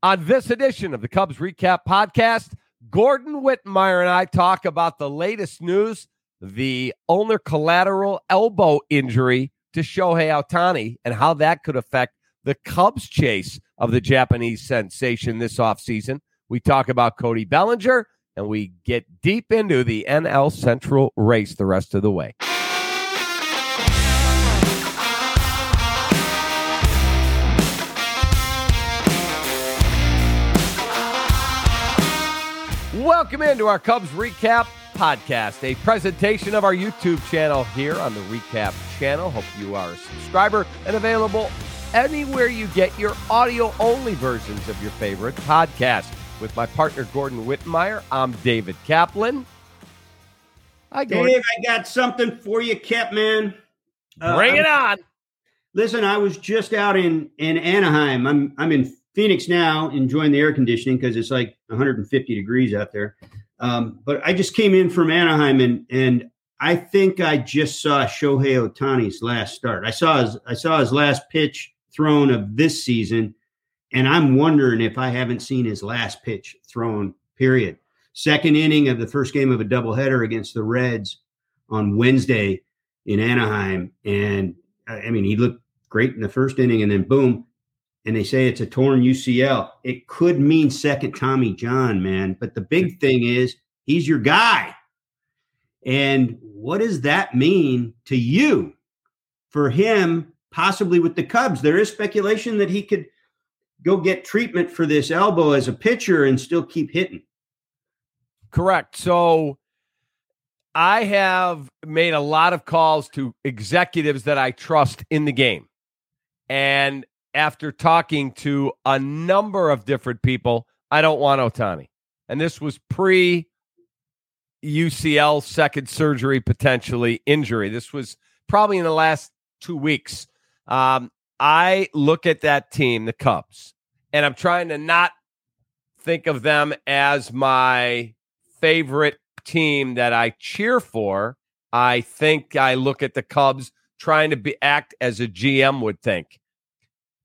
On this edition of the Cubs REKAP Podcast, Gordon Wittenmyer and I talk about the latest news the ulnar collateral elbow injury to Shohei Ohtani and how that could affect the Cubs' chase of the Japanese sensation this offseason. We talk about Cody Bellinger and we get deep into the NL Central race the rest of the way. Welcome into our Cubs REKAP Podcast, a presentation of our YouTube channel here on the REKAP channel. Hope you are a subscriber and available anywhere you get your audio only versions of your favorite podcast. With my partner Gordon Wittenmyer, I'm David Kaplan. Hi, Gordon. Dave, I got something for you, Kap, man. Bring uh, it on. Listen, I was just out in in Anaheim. I'm I'm in Phoenix now, enjoying the air conditioning because it's like 150 degrees out there. Um, but I just came in from Anaheim, and and I think I just saw Shohei Ohtani's last start. I saw his I saw his last pitch thrown of this season, and I'm wondering if I haven't seen his last pitch thrown. Period. Second inning of the first game of a doubleheader against the Reds on Wednesday in Anaheim, and I mean he looked great in the first inning, and then boom, and they say it's a torn UCL, it could mean second Tommy John, man. But the big thing is he's your guy. And what does that mean to you for him, possibly with the Cubs? There is speculation that he could go get treatment for this elbow as a pitcher and still keep hitting. Correct. So I have made a lot of calls to executives that I trust in the game. And after talking to a number of different people, I don't want Ohtani. And this was pre UCL second surgery, potentially injury. This was probably in the last two weeks. Um, I look at that team, the Cubs, and I'm trying to not think of them as my favorite team that I cheer for. I think I look at the Cubs trying to be act as a GM would think.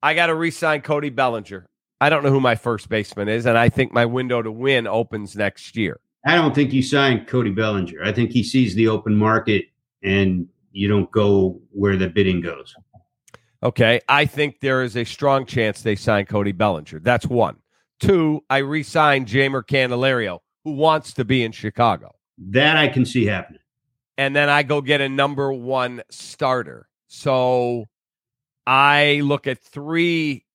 I got to re-sign Cody Bellinger. I don't know who my first baseman is, and I think my window to win opens next year. I don't think you sign Cody Bellinger. I think he sees the open market and you don't go where the bidding goes. Okay. I think there is a strong chance they sign Cody Bellinger. That's one. Two, I re sign Jeimer Candelario, who wants to be in Chicago. That I can see happening. And then I go get a number one starter. So I look at three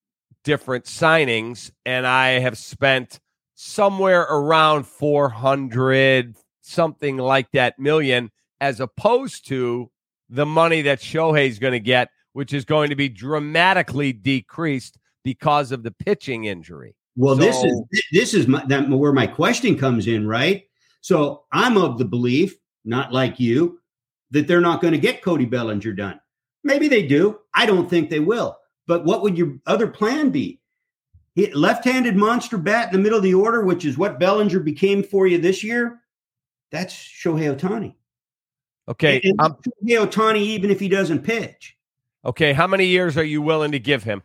different signings and I have spent somewhere around 400 something like that million as opposed to the money that Shohei's going to get which is going to be dramatically decreased because of the pitching injury. Well, so, this is this is my, that, where my question comes in, right? So I'm of the belief, not like you, that they're not going to get Cody Bellinger done. Maybe they do. I don't think they will. But what would your other plan be? Left-handed monster bat in the middle of the order, which is what Bellinger became for you this year. That's Shohei Ohtani. Okay, and, and um Shohei Ohtani, even if he doesn't pitch. Okay, how many years are you willing to give him?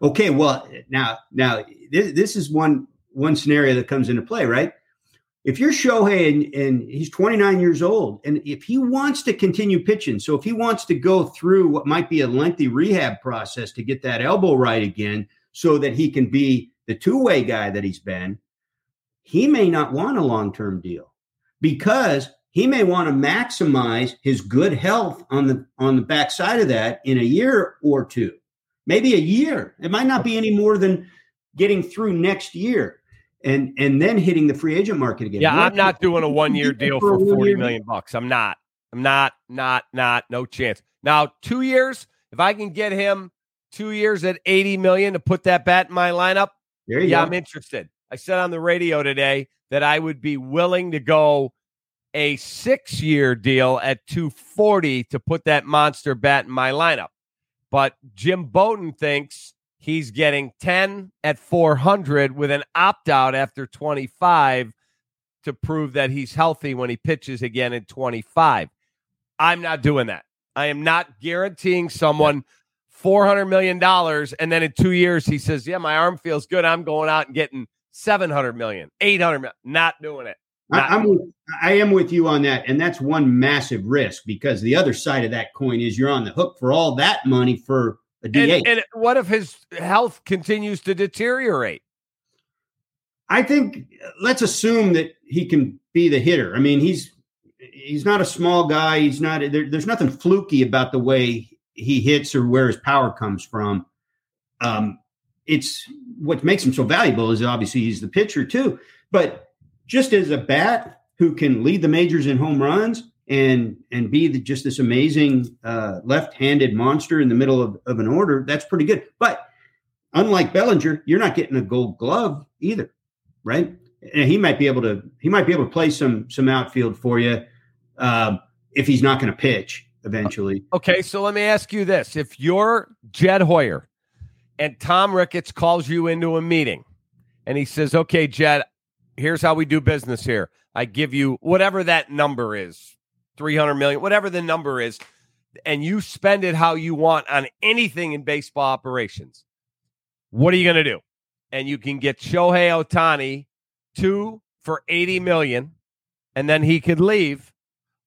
Okay, well now now this, this is one one scenario that comes into play, right? If you're Shohei and, and, he's 29 years old, and if he wants to continue pitching, so if he wants to go through what might be a lengthy rehab process to get that elbow right again, so that he can be the two way guy that he's been, he may not want a long term deal because he may want to maximize his good health on the on the backside of that in a year or two, maybe a year. It might not be any more than getting through next year and and then hitting the free agent market again. Yeah, I'm not doing a one year deal for 40 million bucks. I'm not. I'm not, not, not, no chance. Now, two years, if I can get him two years at 80 million to put that bat in my lineup, yeah, go. I'm interested. I said on the radio today that I would be willing to go a six year deal at 240 to put that monster bat in my lineup. But Jim Bowden thinks He's getting 10 at 400 with an opt out after 25 to prove that he's healthy when he pitches again in 25. I'm not doing that. I am not guaranteeing someone four hundred million dollars, and then in two years he says, "Yeah, my arm feels good. I'm going out and getting 700 million, 800 million. Not doing it. Not I, am with, I am with you on that, and that's one massive risk because the other side of that coin is you're on the hook for all that money for a DH. And, and what if his health continues to deteriorate? I think let's assume that he can be the hitter. I mean, he's he's not a small guy. He's not there, there's nothing fluky about the way he hits or where his power comes from. Um, it's what makes him so valuable is obviously he's the pitcher too. But just as a bat who can lead the majors in home runs and and be the, just this amazing uh, left-handed monster in the middle of, of an order, that's pretty good. But unlike Bellinger, you're not getting a Gold Glove either, right? And he might be able to he might be able to play some some outfield for you uh, if he's not going to pitch eventually. Okay, so let me ask you this: If you're Jed Hoyer and Tom Ricketts calls you into a meeting and he says, Okay, Jed, here's how we do business here. I give you whatever that number is 300 million, whatever the number is, and you spend it how you want on anything in baseball operations. What are you going to do? And you can get Shohei Ohtani two for 80 million, and then he could leave.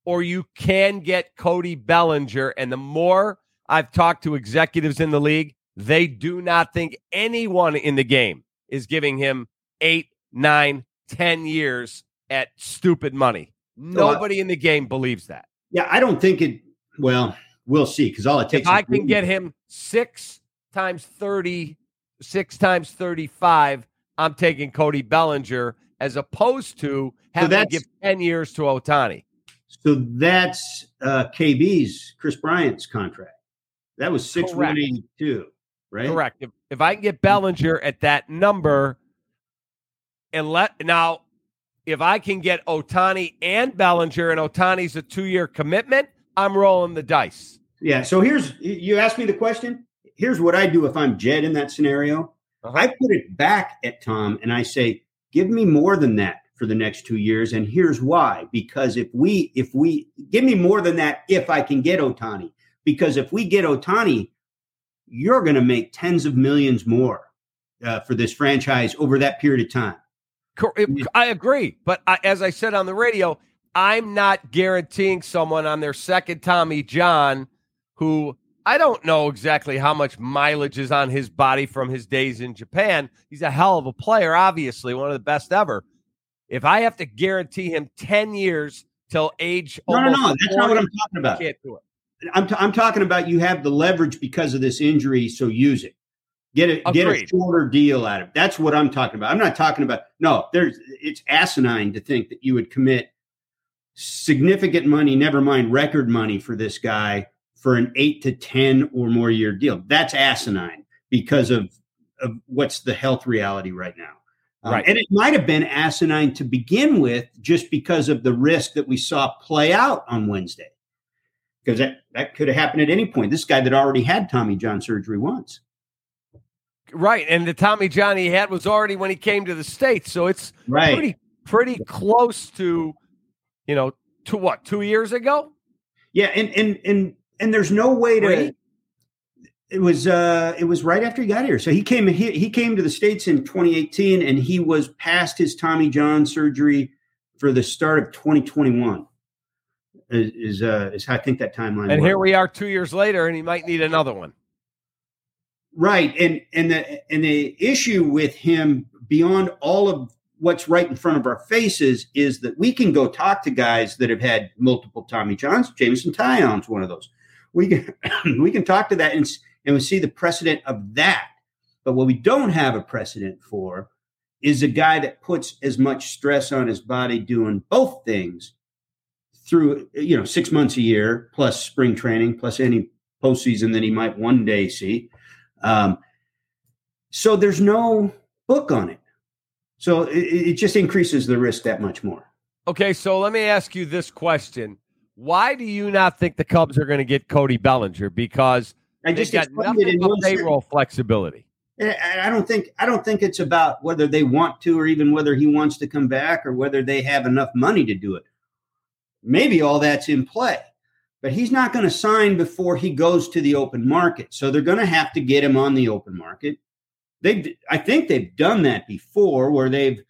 Or you can get Cody Bellinger. And the more I've talked to executives in the league, they do not think anyone in the game is giving him eight, nine, ten years at stupid money. Nobody in the game believes that. Yeah, I don't think it. Well, we'll see because all it takes. If I can get him six times thirty, six times thirty-five, I'm taking Cody Bellinger as opposed to having so to give ten years to Ohtani. So that's uh, KB's Kris Bryant's contract. That was six one eighty two right? Correct. If, if I can get Bellinger at that number, and let now, if I can get Ohtani and Bellinger, and Ohtani's a two year commitment, I'm rolling the dice. Yeah. So here's you asked me the question. Here's what I do if I'm Jed in that scenario. Uh-huh. I put it back at Tom and I say, give me more than that for the next two years. And here's why. Because if we, if we give me more than that, if I can get Ohtani. because if we get Ohtani, you're going to make tens of millions more uh, for this franchise over that period of time. I agree. But I, as I said on the radio, I'm not guaranteeing someone on their second Tommy John who I don't know exactly how much mileage is on his body from his days in Japan. He's a hell of a player, obviously, one of the best ever. If I have to guarantee him 10 years till age no, no, no, that's 40, not what I'm talking about. Can't do it. I'm, t- I'm talking about you have the leverage because of this injury, so use it. Get a Agreed. get a shorter deal out of it. That's what I'm talking about. I'm not talking about no. There's it's asinine to think that you would commit significant money, never mind record money, for this guy for an eight to ten or more year deal. That's asinine because of of what's the health reality right now. Um, right. And it might have been asinine to begin with, just because of the risk that we saw play out on Wednesday because that, that could have happened at any point. This guy that already had Tommy John surgery once. Right. And the Tommy John he had was already when he came to the States. So it's right. pretty pretty close to, you know, to what, two years ago? Yeah, and and and and there's no way to it was uh it was right after he got here. So he came he, he came to the States in 2018 and he was past his Tommy John surgery for the start of 2021 is is, uh, is how I think that timeline. And here we are, two years later, and he might need another one. Right, and and the and the issue with him beyond all of what's right in front of our faces is that we can go talk to guys that have had multiple Tommy Johns. Jameson Taillon's one of those. We can we can talk to that and and we see the precedent of that. But what we don't have a precedent for is a guy that puts as much stress on his body doing both things through you know six months a year plus spring training plus any postseason that he might one day see. Um, so there's no book on it. So it, it just increases the risk that much more. Okay, so let me ask you this question: Why do you not think the Cubs are going to get Cody Bellinger? Because I just got nothing but payroll second. flexibility. I don't think I don't think it's about whether they want to or even whether he wants to come back or whether they have enough money to do it maybe all that's in play. But he's not going to sign before he goes to the open market. So they're going to have to get him on the open market. They've, I think they've done that before, where they've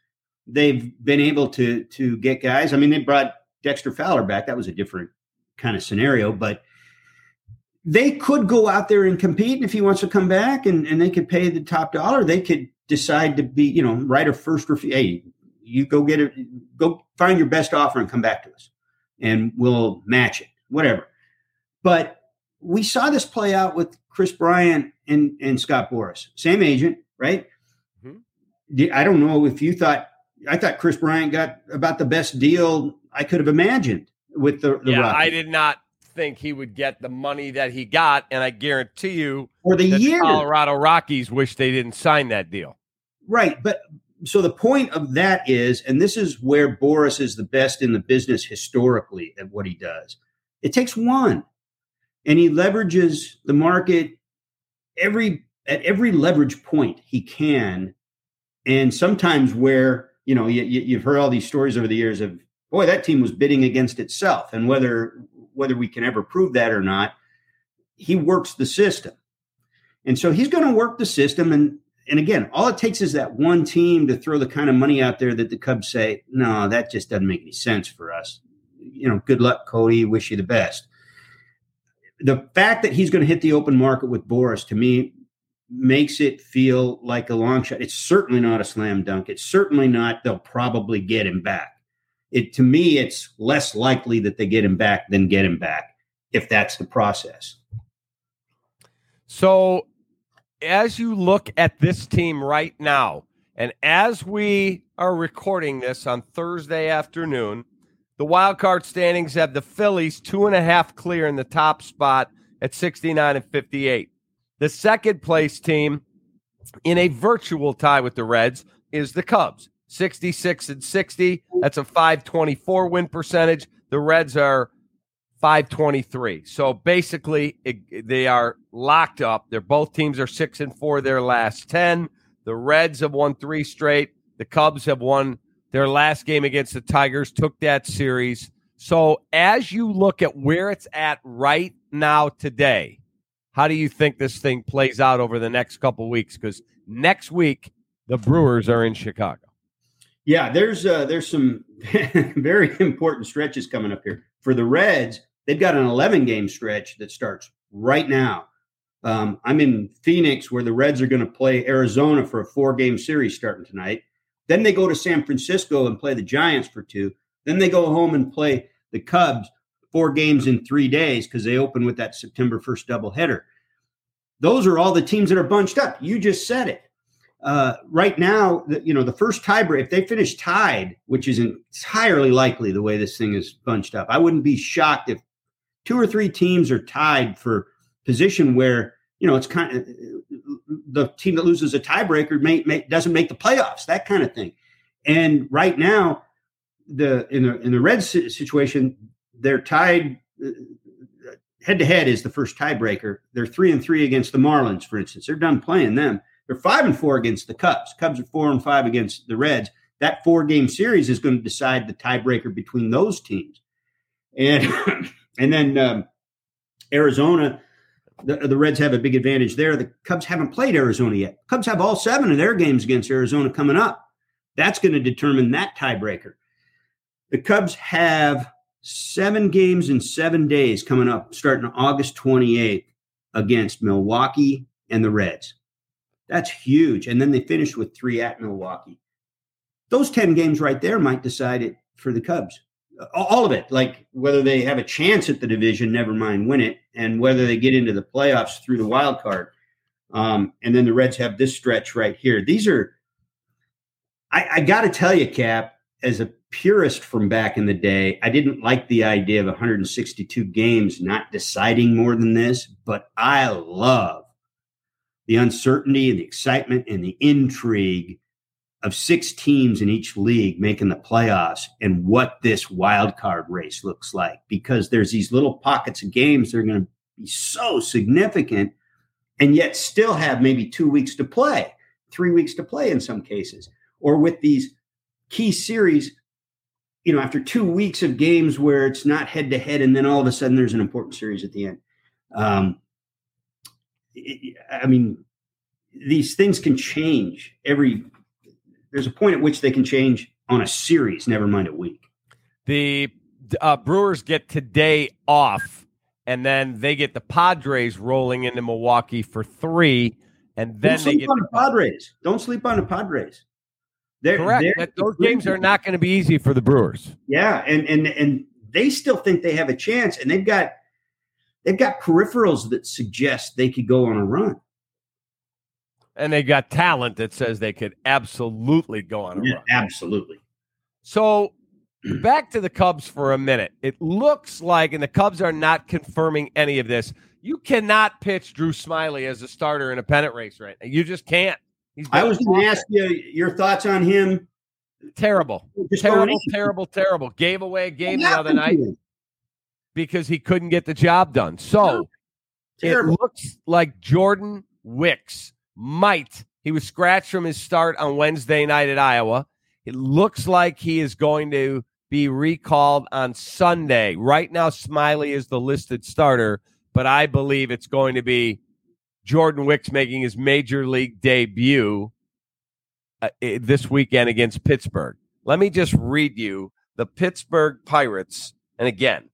they've been able to to get guys. I mean, they brought Dexter Fowler back. That was a different kind of scenario, but they could go out there and compete. And if he wants to come back and, and they could pay the top dollar, they could decide to be, you know, write a first review. Hey, you go get it, go find your best offer and come back to us and we'll match it, whatever. But we saw this play out with Kris Bryant and, and Scott Boras, same agent, right? Mm-hmm. I don't know if you thought, I thought Kris Bryant got about the best deal I could have imagined with the, the yeah, Rockies. I did not think he would get the money that he got, and I guarantee you, for the year, the Colorado Rockies wish they didn't sign that deal. Right, but so the point of that is, and this is where Boras is the best in the business historically at what he does. It takes one, and he leverages the market every at every leverage point he can, and sometimes where you know you, you've heard all these stories over the years of boy that team was bidding against itself, and whether whether we can ever prove that or not, he works the system. And so he's going to work the system. And, and again, all it takes is that one team to throw the kind of money out there that the Cubs say, no, that just doesn't make any sense for us. You know, good luck, Cody. Wish you the best. The fact that he's going to hit the open market with Boras to me makes it feel like a long shot. It's certainly not a slam dunk. It's certainly not, they'll probably get him back it to me it's less likely that they get him back than get him back if that's the process. So as you look at this team right now, and as we are recording this on Thursday afternoon, the wild card standings have the Phillies two and a half clear in the top spot at 69 and 58. The second place team in a virtual tie with the Reds is the Cubs 66 and 60. That's a 524 win percentage. The Reds are 523. So basically, it, they are locked up. They're both teams are six and four their last 10. The Reds have won three straight. The Cubs have won their last game against the Tigers, took that series. So as you look at where it's at right now today, how do you think this thing plays out over the next couple weeks? Because next week, the Brewers are in Chicago. Yeah, there's uh, there's some very important stretches coming up here for the Reds. They've got an 11 game stretch that starts right now. Um, I'm in Phoenix where the Reds are going to play Arizona for a four game series starting tonight. Then they go to San Francisco and play the Giants for two. Then they go home and play the Cubs four games in three days because they open with that September 1st doubleheader. Those are all the teams that are bunched up. You just said it uh, right now, the, you know, the first tiebreak, if they finish tied, which is entirely likely the way this thing is bunched up, I wouldn't be shocked if two or three teams are tied for position where, you know, it's kind of the team that loses a tiebreaker may, may, doesn't make the playoffs, that kind of thing. And right now, the in the in the Reds situation, they're tied head to head is the first tiebreaker. They're three and three against the Marlins, for instance. They're done playing them. They're five and four against the Cubs. Cubs are four and five against the Reds. That four game series is going to decide the tiebreaker between those teams. And and then um, Arizona, the, the Reds have a big advantage there. The Cubs haven't played Arizona yet. Cubs have all seven of their games against Arizona coming up. That's going to determine that tiebreaker. The Cubs have seven games in seven days coming up, starting August 28th against Milwaukee and the Reds. That's huge. And then they finish with three at Milwaukee. Those 10 games right there might decide it for the Cubs. All of it, like whether they have a chance at the division, never mind win it, and whether they get into the playoffs through the wild card. Um, and then the Reds have this stretch right here. These are, I, I got to tell you, Kap, as a purist from back in the day, I didn't like the idea of 162 games not deciding more than this, but I love the uncertainty and the excitement and the intrigue of six teams in each league making the playoffs and what this wild card race looks like because there's these little pockets of games that are going to be so significant and yet still have maybe two weeks to play three weeks to play in some cases or with these key series you know, after two weeks of games where it's not head to head, and then all of a sudden there's an important series at the end. Um, I mean, these things can change every. There's a point at which they can change on a series, never mind a week. The uh, Brewers get today off, and then they get the Padres rolling into Milwaukee for three, and then Don't they sleep get on the Padres. Don't sleep on the Padres. They're, correct. they're- those games are not going to be easy for the Brewers. Yeah, and and and they still think they have a chance, and they've got they've got peripherals that suggest they could go on a run. And they got talent that says they could absolutely go on a Yeah, run. absolutely. So back to the Cubs for a minute. It looks like, and the Cubs are not confirming any of this. You cannot pitch Drew Smyly as a starter in a pennant race right now. You just can't. He's I was going to ask you your thoughts on him. terrible, Just terrible, terrible, terrible. Gave away a game the other night because he couldn't get the job done. So Terrible. it looks like Jordan Wicks might. He was scratched from his start on Wednesday night at Iowa. It looks like he is going to be recalled on Sunday. Right now, Smyly is the listed starter, but I believe it's going to be Jordan Wicks making his major league debut uh, this weekend against Pittsburgh. Let me just read you the Pittsburgh Pirates. And again,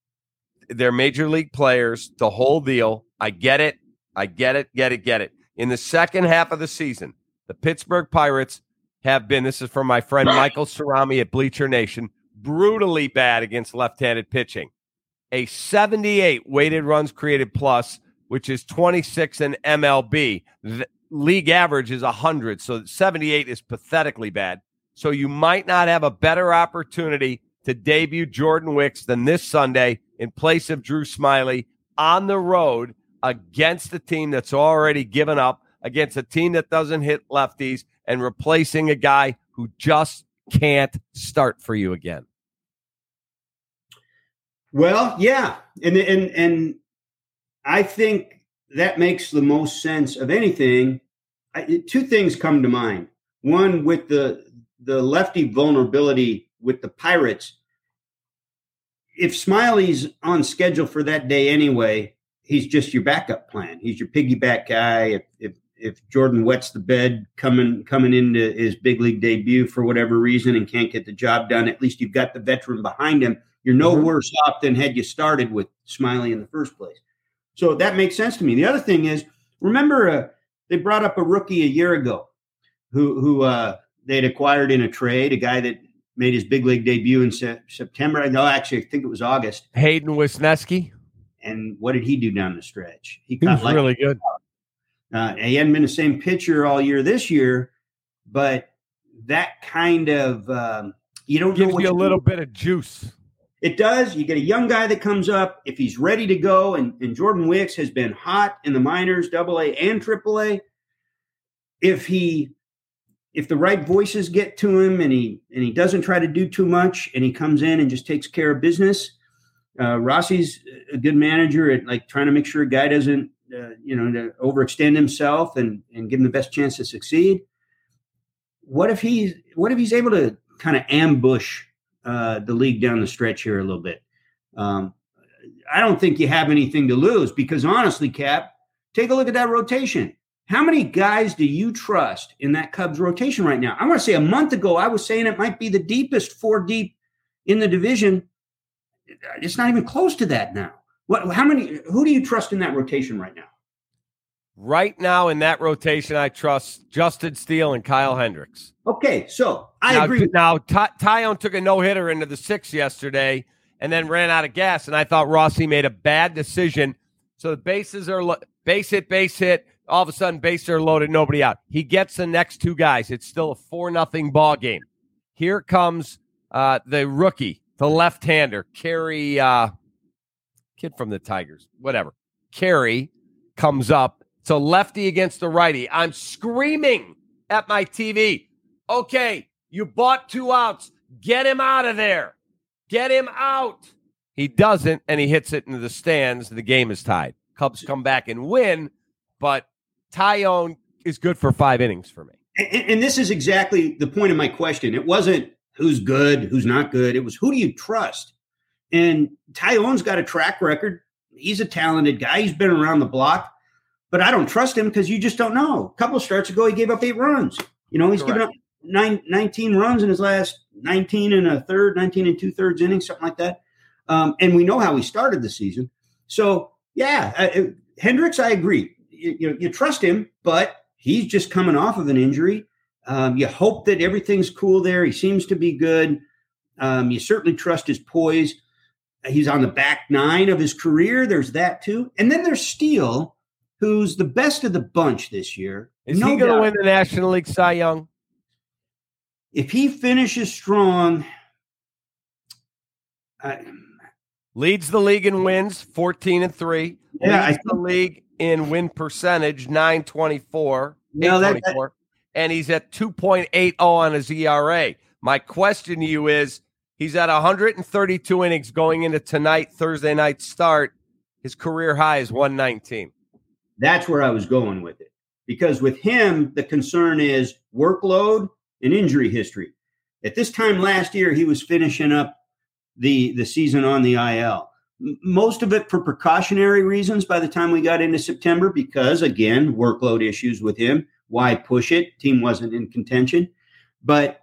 they're major league players, the whole deal. I get it. I get it, get it, get it. In the second half of the season, the Pittsburgh Pirates have been, this is from my friend Michael Cerami at Bleacher Nation, brutally bad against left handed pitching. A 78 weighted runs created plus, which is 26 in MLB. The league average is 100. So 78 is pathetically bad. So you might not have a better opportunity to debut Jordan Wicks than this Sunday in place of Drew Smyly on the road against a team that's already given up, against a team that doesn't hit lefties, and replacing a guy who just can't start for you again. Well, yeah, and and and I think that makes the most sense of anything. I, two things come to mind. One with the the lefty vulnerability with the Pirates. If Smyly's on schedule for that day anyway, he's just your backup plan. He's your piggyback guy. If if, if Jordan wets the bed coming coming into his big league debut for whatever reason and can't get the job done, at least you've got the veteran behind him you're no Mhm. worse off than had you started with Smyly in the first place. So that makes sense to me. The other thing is, remember, uh, they brought up a rookie a year ago who who uh, they'd acquired in a trade, a guy that made his big league debut in se- September. No, actually, I think it was August. Hayden Wesneski, And what did he do down the stretch? He he was like really good. uh, he hadn't been the same pitcher all year this year, but that kind of um, you don't know Gives what you a little bit of juice. It does. You get a young guy that comes up if he's ready to go, and, and Jordan Wicks has been hot in the minors, double A and triple A. If he if the right voices get to him and he and he doesn't try to do too much and he comes in and just takes care of business, uh, Rossi's a good manager at like trying to make sure a guy doesn't uh, you know to overextend himself and and give him the best chance to succeed. What if he's what if he's able to kind of ambush uh, the league down the stretch here a little bit. Um, I don't think you have anything to lose because honestly, Kap, take a look at that rotation. How many guys do you trust in that Cubs rotation right now? I want to say a month ago, I was saying it might be the deepest four deep in the division. It's not even close to that now. What? How many? Who do you trust in that rotation right now? Right now in that rotation, I trust Justin Steele and Kyle Hendricks. Okay, so I now, agree. Now, Ty- Taillon took a no hitter into the sixth yesterday and then ran out of gas. And I thought Rossi made a bad decision. So the bases are lo- base hit, base hit. All of a sudden, bases are loaded, nobody out. He gets the next two guys. It's still a four nothing ball game. Here comes uh, the rookie, the left hander, Kerry, uh, kid from the Tigers, whatever. Kerry comes up. It's a lefty against the righty. I'm screaming at my TV. Okay, you bought two outs. Get him out of there. Get him out. He doesn't, and he hits it into the stands. The game is tied. Cubs come back and win, but Taillon is good for five innings for me. And, and this is exactly the point of my question. It wasn't who's good, who's not good. It was who do you trust? And Taillon's got a track record. He's a talented guy. He's been around the block, but I don't trust him because you just don't know. A couple of starts ago, he gave up eight runs. You know, he's Correct. given up nine, 19 runs in his last 19 and a third, 19 and two thirds innings, something like that. Um, and we know how he started the season. So, yeah, uh, Hendricks, I agree. You, you, you, trust him, but he's just coming off of an injury. Um, you hope that everything's cool there. He seems to be good. Um, you certainly trust his poise. He's on the back nine of his career. There's that too. And then there's Steele, who's the best of the bunch this year. Is no he going to win the National League Cy Young? If he finishes strong, I, leads the league in wins, 14 and 3. Yeah, leads the league in win percentage, 924. No, that, that, and he's at 2.80 on his ERA. My question to you is he's at 132 innings going into tonight, Thursday night start. His career high is 119. That's where I was going with it. Because with him, the concern is workload and injury history. At this time last year, he was finishing up the, the season on the IL. Most of it for precautionary reasons by the time we got into September, because again, workload issues with him. Why push it? Team wasn't in contention. But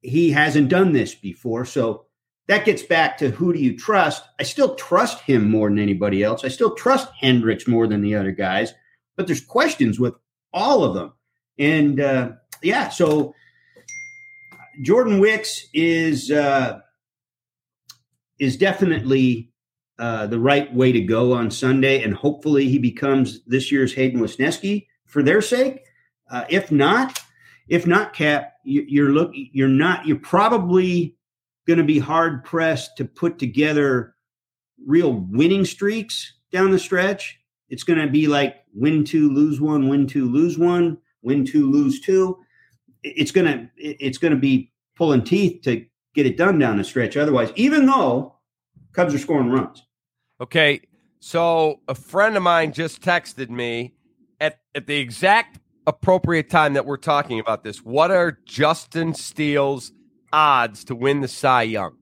he hasn't done this before. So that gets back to who do you trust? I still trust him more than anybody else. I still trust Hendricks more than the other guys, but there's questions with all of them. And uh, yeah, so Jordan Wicks is uh, is definitely uh, the right way to go on Sunday, and hopefully he becomes this year's Hayden Wesneski for their sake. Uh, if not, if not, Kap, you, you're look you're not you're probably going to be hard pressed to put together real winning streaks down the stretch. It's going to be like win two, lose one, win two, lose one, win two, lose two. It's going to it's going to be pulling teeth to get it done down the stretch. Otherwise, even though Cubs are scoring runs. Okay, so a friend of mine just texted me at at the exact appropriate time that we're talking about this. What are Justin Steele's odds to win the Cy Young?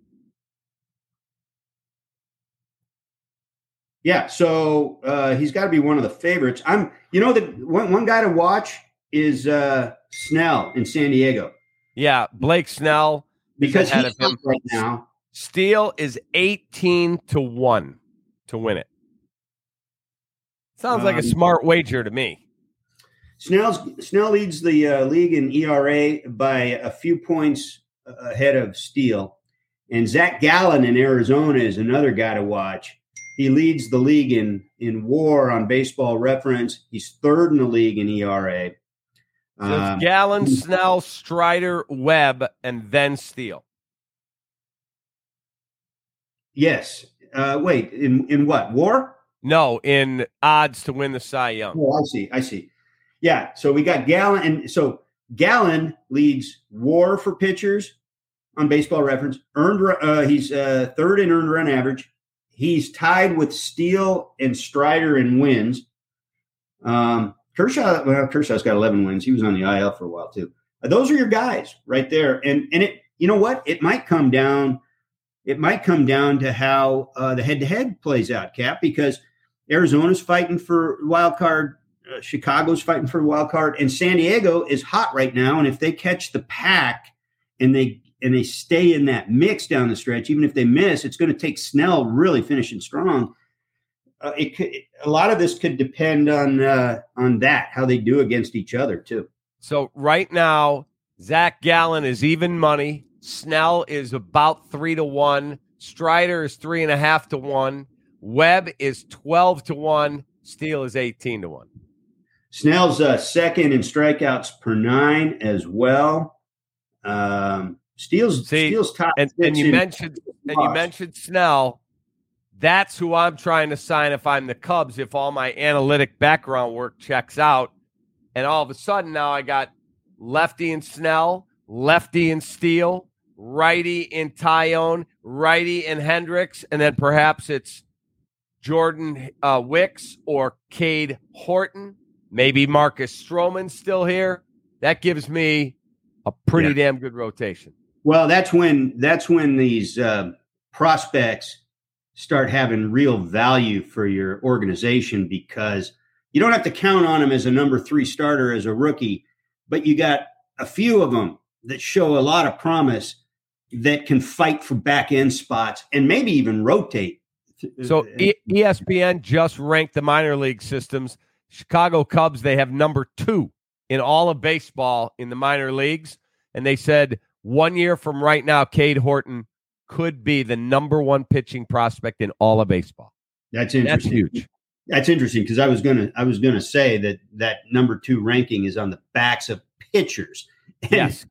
Yeah, so uh, he's got to be one of the favorites. I'm, you know, the one, one guy to watch is uh, Snell in San Diego. Yeah, Blake Snell because he's him right now. Steele is eighteen to one to win it. Sounds um, like a um, smart wager to me. Snell's Snell leads the uh, league in ERA by a few points ahead of Steele. And Zach Gallen in Arizona is another guy to watch. He leads the league in in WAR on Baseball Reference. He's third in the league in ERA. So um, Gallen, Snell, Strider, Webb, and then Steele. Yes. Uh, wait, in in what WAR? No, in odds to win the Cy Young. Oh, I see. I see. Yeah. So we got Gallen, and so Gallen leads WAR for pitchers on Baseball Reference. Earned, uh, he's uh, third in earned run average. He's tied with Steele and Strider in wins. Um, Kershaw, well, Kershaw's got 11 wins. He was on the IL for a while too. Those are your guys right there. And and it, you know what? It might come down. It might come down to how uh, the head to head plays out, Kap, because Arizona's fighting for wild card uh, Chicago's fighting for a wild card, and San Diego is hot right now. And if they catch the pack and they and they stay in that mix down the stretch, even if they miss, it's going to take Snell really finishing strong. Uh, it could, a lot of this could depend on uh, on that how they do against each other too. So right now, Zach Gallen is even money. Snell is about three to one. Strider is three and a half to one. Webb is twelve to one. Steele is eighteen to one. Snell's uh, second in strikeouts per nine as well. Um, Steele's See, Steele's top. And, and you mentioned and you mentioned Snell. That's who I'm trying to sign if I'm the Cubs. If all my analytic background work checks out, and all of a sudden now I got lefty and Snell, lefty and Steele, righty in Taillon, righty in Hendricks, and then perhaps it's Jordan uh, Wicks or Cade Horton Maybe Marcus Stroman's still here. That gives me a pretty yeah. damn good rotation. Well, that's when that's when these uh, prospects start having real value for your organization because you don't have to count on them as a number three starter as a rookie, but you got a few of them that show a lot of promise that can fight for back end spots and maybe even rotate. So ESPN just ranked the minor league systems. Chicago Cubs, they have number two in all of baseball in the minor leagues. And they said one year from right now, Cade Horton could be the number one pitching prospect in all of baseball. That's interesting. That's huge. That's interesting because I was gonna I was gonna say that that number two ranking is on the backs of pitchers. And, Yes.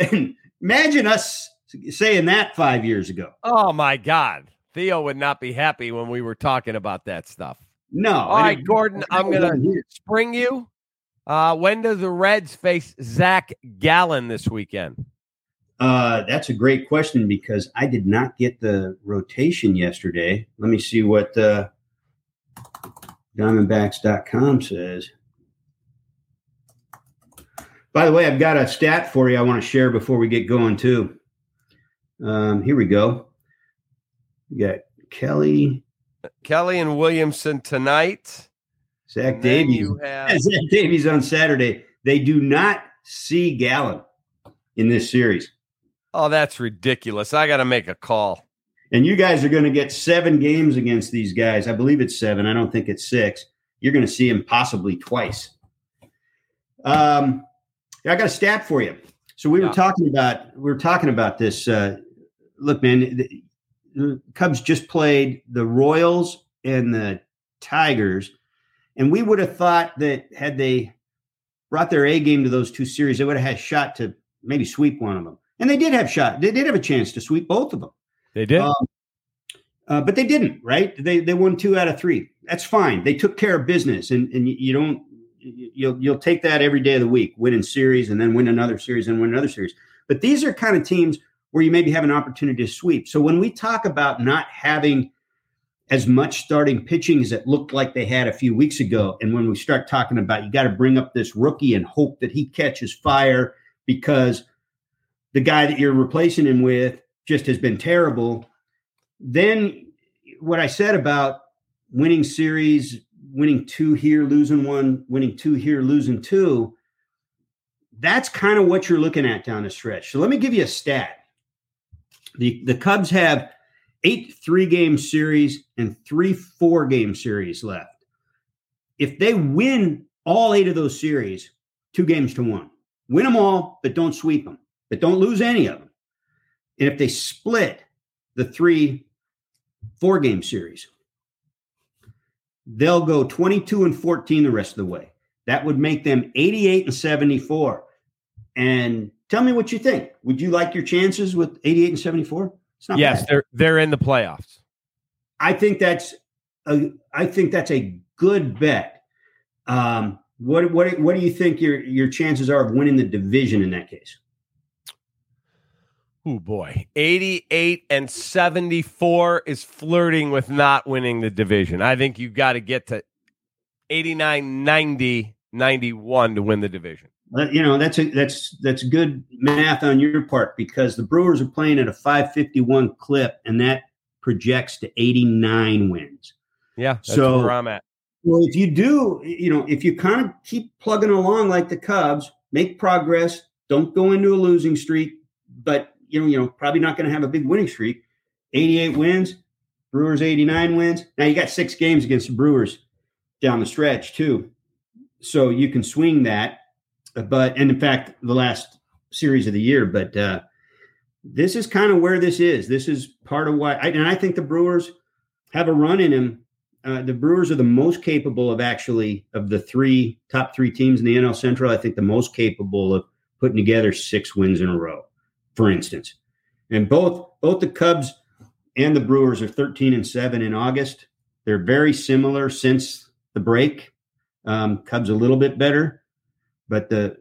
and imagine us saying that five years ago. Oh my God. Theo would not be happy when we were talking about that stuff. No. All right, Gordon, I'm gonna spring you. Uh, when do the Reds face Zach Gallen this weekend? Uh, that's a great question because I did not get the rotation yesterday. Let me see what uh, Diamondbacks.com says. By the way, I've got a stat for you I want to share before we get going, too. Um, here we go. We got Kelly, Kelly and Williamson tonight. Zach Davies. have Zach Davies on Saturday. They do not see Gallen in this series. Oh, that's ridiculous. I got to make a call. And you guys are going to get seven games against these guys. I believe it's seven. I don't think it's six. You're going to see him possibly twice. Um, I got a stat for you. So we Yeah. were talking about we were talking about this. Uh, look, man, the, Cubs just played the Royals and the Tigers, and we would have thought that had they brought their A game to those two series, they would have had a shot to maybe sweep one of them. And they did have shot. They did have a chance to sweep both of them. They did. Um, uh, but they didn't, right? They they won two out of three. That's fine. They took care of business, and and you, don't you- you'll you'll take that every day of the week, win in series, and then win another series, and win another series. But these are kind of teams where you maybe have an opportunity to sweep. So when we talk about not having as much starting pitching as it looked like they had a few weeks ago, and when we start talking about you got to bring up this rookie and hope that he catches fire because the guy that you're replacing him with just has been terrible. Then what I said about winning series, winning two here, losing one, winning two here, losing two, that's kind of what you're looking at down the stretch. So let me give you a stat. The the Cubs have eight three game series and three four game series left. If they win all eight of those series, two games to one, win them all, but don't sweep them, but don't lose any of them. And if they split the three four game series, they'll go 22 and 14 the rest of the way. That would make them 88 and 74. And tell me what you think. Would you like your chances with 88 and 74? It's not yes, bad. they're they're in the playoffs. I think that's a I think that's a good bet. Um, what what what do you think your your chances are of winning the division in that case? Oh boy. 88 and 74 is flirting with not winning the division. I think you've got to get to 89 90 91 to win the division. Uh, you know that's a that's that's good math on your part because the Brewers are playing at a 551 clip and that projects to 89 wins. Yeah, that's So- where I'm at. Well, if you do, you know, if you kind of keep plugging along like the Cubs, make progress, don't go into a losing streak, but you know, you know, probably not going to have a big winning streak. 88 wins, Brewers 89 wins. Now you got 6 games against the Brewers down the stretch too. So you can swing that. But and in fact, the last series of the year, but uh this is kind of where this is. This is part of why I, and I think the Brewers have a run in them uh, the Brewers are the most capable of actually of the three top three teams in the NL Central. I think the most capable of putting together six wins in a row, for instance. And both both the Cubs and the Brewers are 13 and seven in August. They're very similar since the break. Um, Cubs a little bit better, but the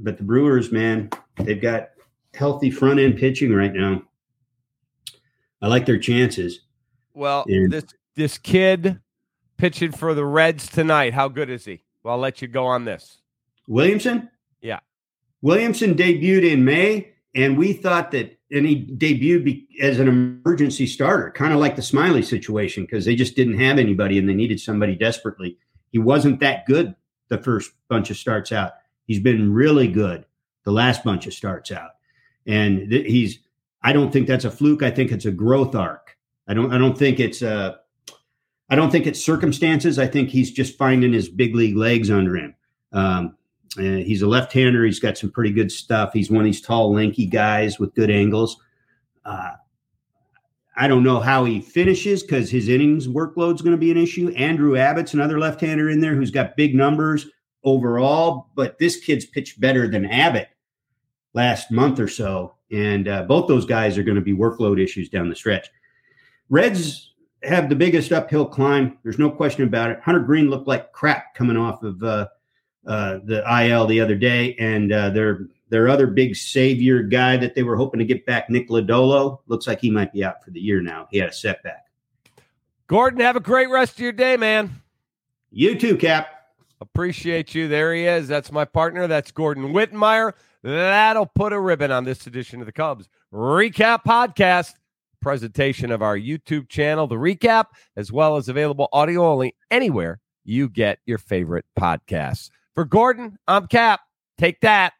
but the Brewers, man, they've got healthy front end pitching right now. I like their chances. Well, And- this this kid pitching for the Reds tonight. How good is he? Well, I'll let you go on this. Williamson? Yeah. Williamson debuted in May. and we thought that and he debuted be, as an emergency starter, kind of like the Smyly situation, because they just didn't have anybody and they needed somebody desperately. He wasn't that good the first bunch of starts out. He's been really good the last bunch of starts out, and th- he's. I don't think that's a fluke. I think it's a growth arc. I don't. I don't think it's a. I don't think it's circumstances. I think he's just finding his big league legs under him. Um, uh, he's a left-hander. He's got some pretty good stuff. He's one of these tall, lanky guys with good angles. Uh, I don't know how he finishes because his innings workload is going to be an issue. Andrew Abbott's another left-hander in there who's got big numbers overall, but this kid's pitched better than Abbott last month or so, and uh, both those guys are going to be workload issues down the stretch. Reds have the biggest uphill climb. There's no question about it. Hunter Greene looked like crap coming off of uh, uh, the IL the other day, and uh, their their other big savior guy that they were hoping to get back, Nick Lodolo, looks like he might be out for the year now. He had a setback. Gordon, have a great rest of your day, man. You too, Kap. Appreciate you. There he is. That's my partner. That's Gordon Wittenmyer. That'll put a ribbon on this edition of the Cubs REKAP Podcast presentation of our YouTube channel, the REKAP, as well as available audio only anywhere you get your favorite podcasts. For Gordon, I'm Kap. Take that.